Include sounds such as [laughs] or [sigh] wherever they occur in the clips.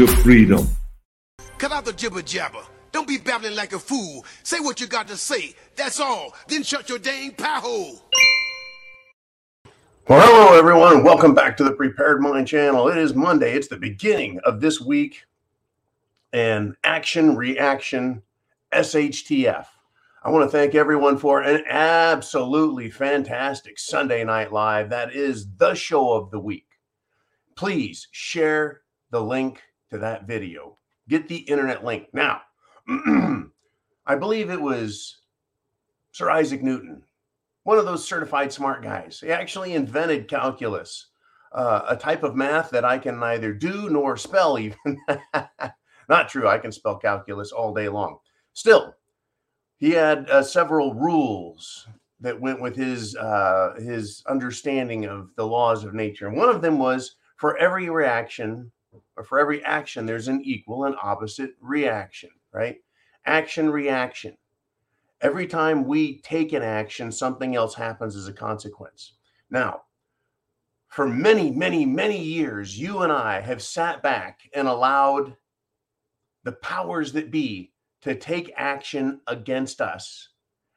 Rule your freedom. Cut out the jibber jabber. Don't be babbling like a fool. Say what you got to say. That's all. Then shut your dang pie hole. Well, hello, everyone. Welcome back to the Prepared Mind channel. It is Monday. It's the beginning of this week. And action, reaction, SHTF. I want to thank everyone for an absolutely fantastic Sunday Night Live. That is the show of the week. Please share the link to that video. Get the internet link. Now, [clears throat] I believe it was Sir Isaac Newton, one of those certified smart guys. He actually invented calculus, uh, a type of math that I can neither do nor spell, even. [laughs] Not true. I can spell calculus all day long. Still, he had uh, several rules that went with his uh, his understanding of the laws of nature. And one of them was for every reaction or for every action, there's an equal and opposite reaction, right? Action, reaction. Every time we take an action, something else happens as a consequence. Now, for many, many, many years, you and I have sat back and allowed the powers that be to take action against us.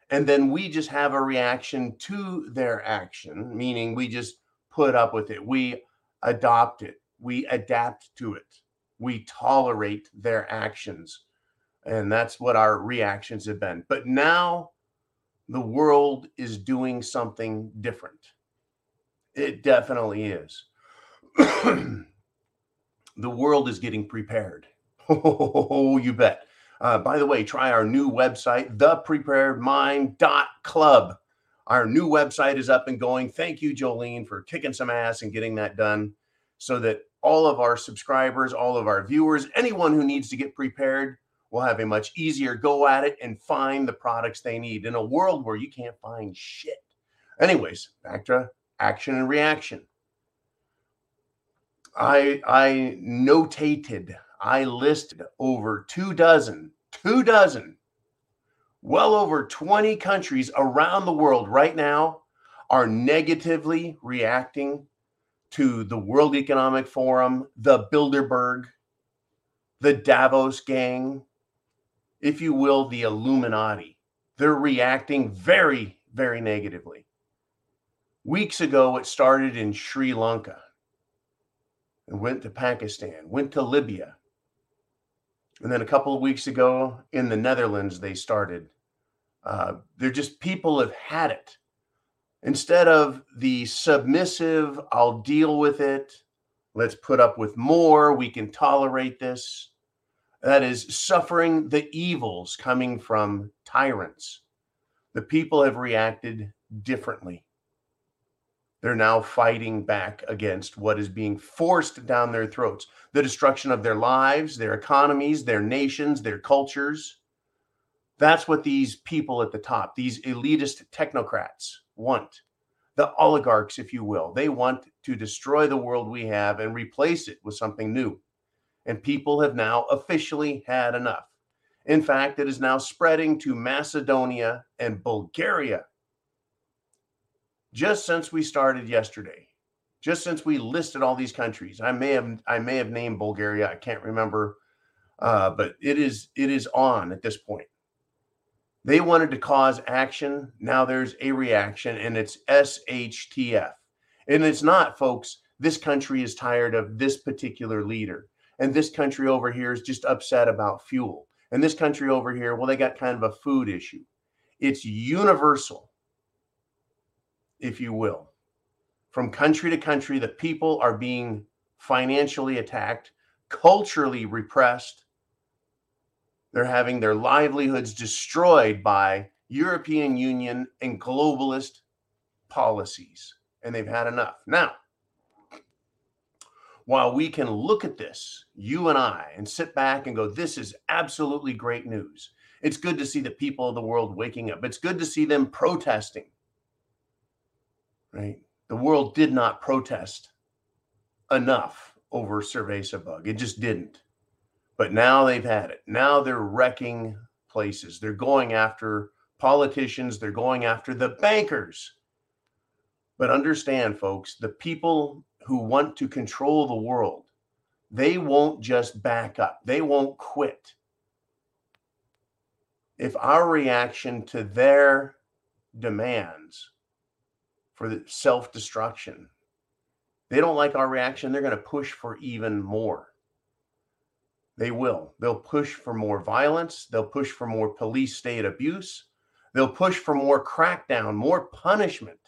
And then we just have a reaction to their action, meaning we just put up with it. We adopt it we adapt to it, we tolerate their actions. And that's what our reactions have been. But now the world is doing something different. It definitely is. [clears throat] the world is getting prepared. Oh, [laughs] you bet. Uh, by the way, try our new website, thepreparedmind.club. Our new website is up and going. Thank you, Jolene, for kicking some ass and getting that done so that all of our subscribers, all of our viewers, anyone who needs to get prepared will have a much easier go at it and find the products they need in a world where you can't find shit. Anyways, back to action and reaction. I I notated, I listed over two dozen, two dozen, well over 20 countries around the world right now are negatively reacting to the World Economic Forum, the Bilderberg, the Davos gang, if you will, the Illuminati. They're reacting very, very negatively. Weeks ago, it started in Sri Lanka and went to Pakistan, went to Libya. And then a couple of weeks ago in the Netherlands, they started. Uh, they're just people have had it instead of the submissive, I'll deal with it, let's put up with more, we can tolerate this. That is suffering the evils coming from tyrants. The people have reacted differently. They're now fighting back against what is being forced down their throats the destruction of their lives, their economies, their nations, their cultures. That's what these people at the top, these elitist technocrats, want. The oligarchs, if you will, they want to destroy the world we have and replace it with something new. And people have now officially had enough. In fact, it is now spreading to Macedonia and Bulgaria. Just since we started yesterday, just since we listed all these countries, I may have I may have named Bulgaria. I can't remember, uh, but it is it is on at this point. They wanted to cause action. Now there's a reaction, and it's SHTF. And it's not, folks. This country is tired of this particular leader. And this country over here is just upset about fuel. And this country over here, well, they got kind of a food issue. It's universal, if you will. From country to country, the people are being financially attacked, culturally repressed, they're having their livelihoods destroyed by European Union and globalist policies, and they've had enough. Now, while we can look at this, you and I, and sit back and go, this is absolutely great news. It's good to see the people of the world waking up. It's good to see them protesting. Right? The world did not protest enough over Cerveza bug. It just didn't. But now they've had it. Now they're wrecking places. They're going after politicians, they're going after the bankers. But understand, folks, the people who want to control the world, they won't just back up, they won't quit. If our reaction to their demands for the self destruction, they don't like our reaction, they're going to push for even more. They will. They'll push for more violence. They'll push for more police state abuse. They'll push for more crackdown, more punishment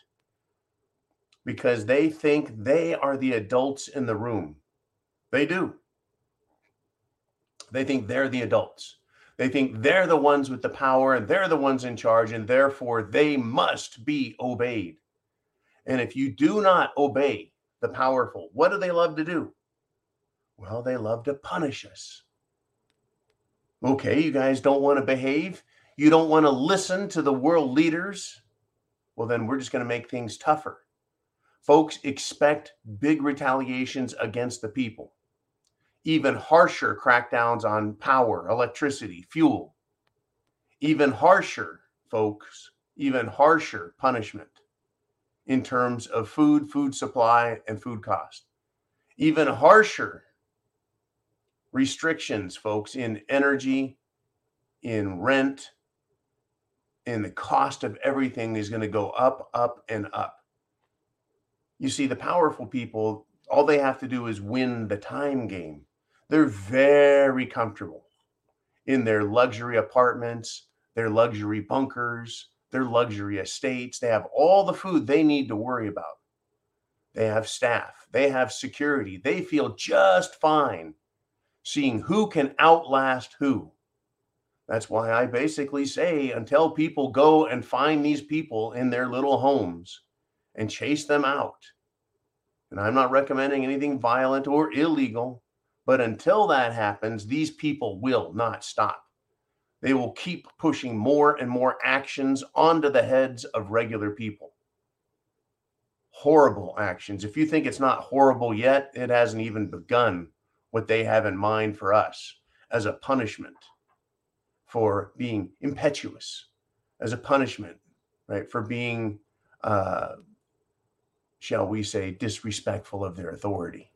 because they think they are the adults in the room. They do. They think they're the adults. They think they're the ones with the power and they're the ones in charge, and therefore they must be obeyed. And if you do not obey the powerful, what do they love to do? Well, they love to punish us. Okay, you guys don't want to behave. You don't want to listen to the world leaders. Well, then we're just going to make things tougher. Folks expect big retaliations against the people, even harsher crackdowns on power, electricity, fuel, even harsher, folks, even harsher punishment in terms of food, food supply, and food cost, even harsher restrictions, folks, in energy, in rent, in the cost of everything is going to go up, up, and up. You see, the powerful people, all they have to do is win the time game. They're very comfortable in their luxury apartments, their luxury bunkers, their luxury estates. They have all the food they need to worry about. They have staff, they have security. They feel just fine seeing who can outlast who. That's why I basically say until people go and find these people in their little homes and chase them out. And I'm not recommending anything violent or illegal, but until that happens, these people will not stop. They will keep pushing more and more actions onto the heads of regular people. Horrible actions. If you think it's not horrible yet, it hasn't even begun what they have in mind for us as a punishment for being impetuous, as a punishment, right, for being uh, shall we say, disrespectful of their authority.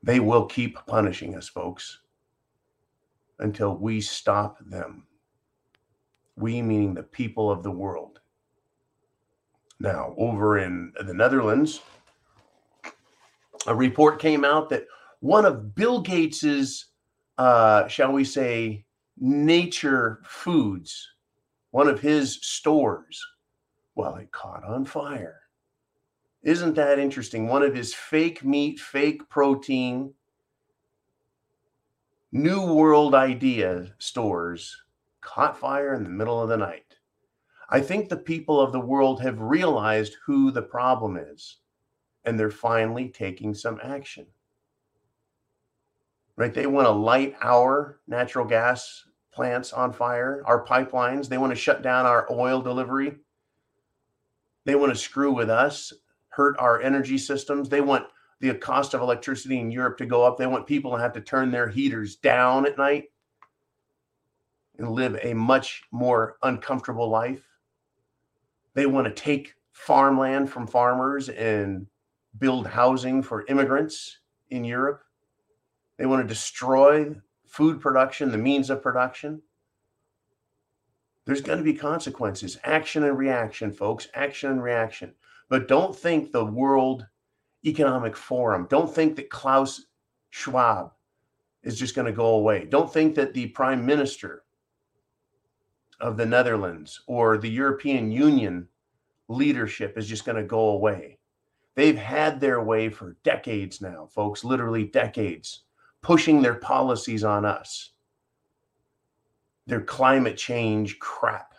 They will keep punishing us, folks, until we stop them. We, meaning the people of the world. Now, over in the Netherlands, a report came out that one of Bill Gates's, uh, shall we say, nature foods, one of his stores, well, it caught on fire. Isn't that interesting? One of his fake meat, fake protein, New World Idea stores caught fire in the middle of the night. I think the people of the world have realized who the problem is, and they're finally taking some action. Right? They want to light our natural gas plants on fire, our pipelines. They want to shut down our oil delivery. They want to screw with us hurt our energy systems. They want the cost of electricity in Europe to go up. They want people to have to turn their heaters down at night and live a much more uncomfortable life. They want to take farmland from farmers and build housing for immigrants in Europe. They want to destroy food production, the means of production. There's going to be consequences. Action and reaction, folks. Action and reaction. But don't think the World Economic Forum, don't think that Klaus Schwab is just going to go away. Don't think that the prime minister of the Netherlands or the European Union leadership is just going to go away. They've had their way for decades now, folks, literally decades, pushing their policies on us. Their climate change crap.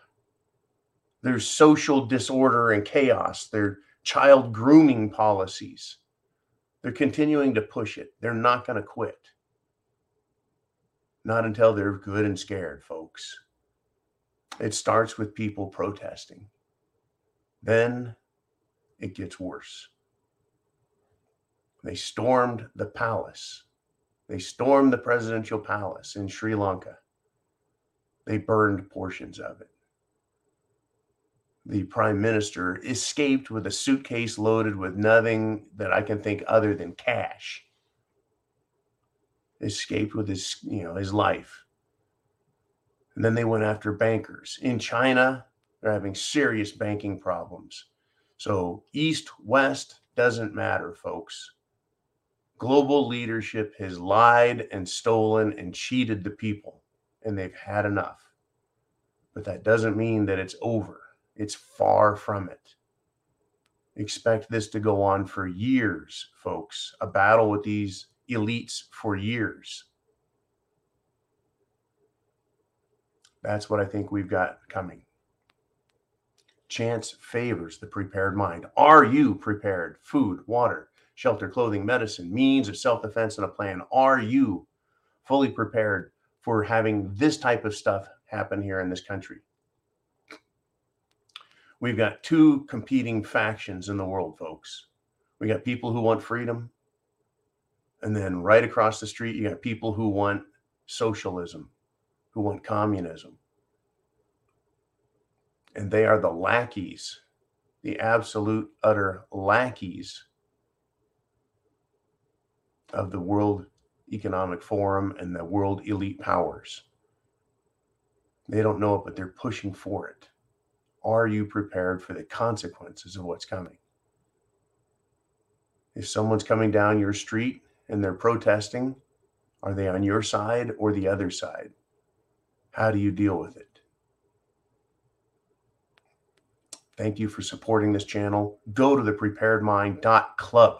Their social disorder and chaos. Their child grooming policies. They're continuing to push it. They're not going to quit. Not until they're good and scared, folks. It starts with people protesting. Then it gets worse. They stormed the palace. They stormed the presidential palace in Sri Lanka. They burned portions of it the prime minister escaped with a suitcase loaded with nothing that I can think other than cash. escaped with his, you know, his life. And then they went after bankers. In China, they're having serious banking problems. So, east, west doesn't matter, folks. Global leadership has lied and stolen and cheated the people, and they've had enough. But that doesn't mean that it's over, it's far from it. Expect this to go on for years, folks. A battle with these elites for years. That's what I think we've got coming. Chance favors the prepared mind. Are you prepared? Food, water, shelter, clothing, medicine, means of self defense, and a plan. Are you fully prepared for having this type of stuff happen here in this country? We've got two competing factions in the world, folks. We got people who want freedom. And then right across the street, you got people who want socialism, who want communism and they are the lackeys, the absolute utter lackeys of the World Economic Forum and the world elite powers. They don't know it, but they're pushing for it. Are you prepared for the consequences of what's coming? If someone's coming down your street and they're protesting, are they on your side or the other side? How do you deal with it? Thank you for supporting this channel. Go to the preparedmind.club.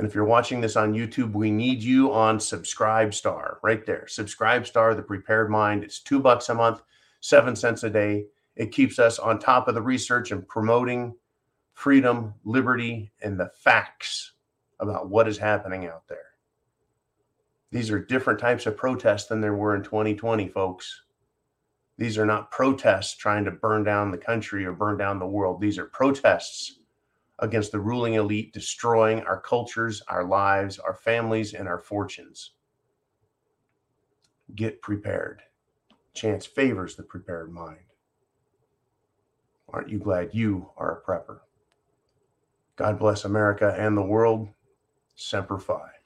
And if you're watching this on YouTube, we need you on Subscribe Star right there. Subscribe Star, the prepared mind. It's two bucks a month, seven cents a day. It keeps us on top of the research and promoting freedom, liberty, and the facts about what is happening out there. These are different types of protests than there were in 2020, folks. These are not protests trying to burn down the country or burn down the world. These are protests against the ruling elite destroying our cultures, our lives, our families, and our fortunes. Get prepared. Chance favors the prepared mind. Aren't you glad you are a prepper? God bless America and the world. Semper Fi.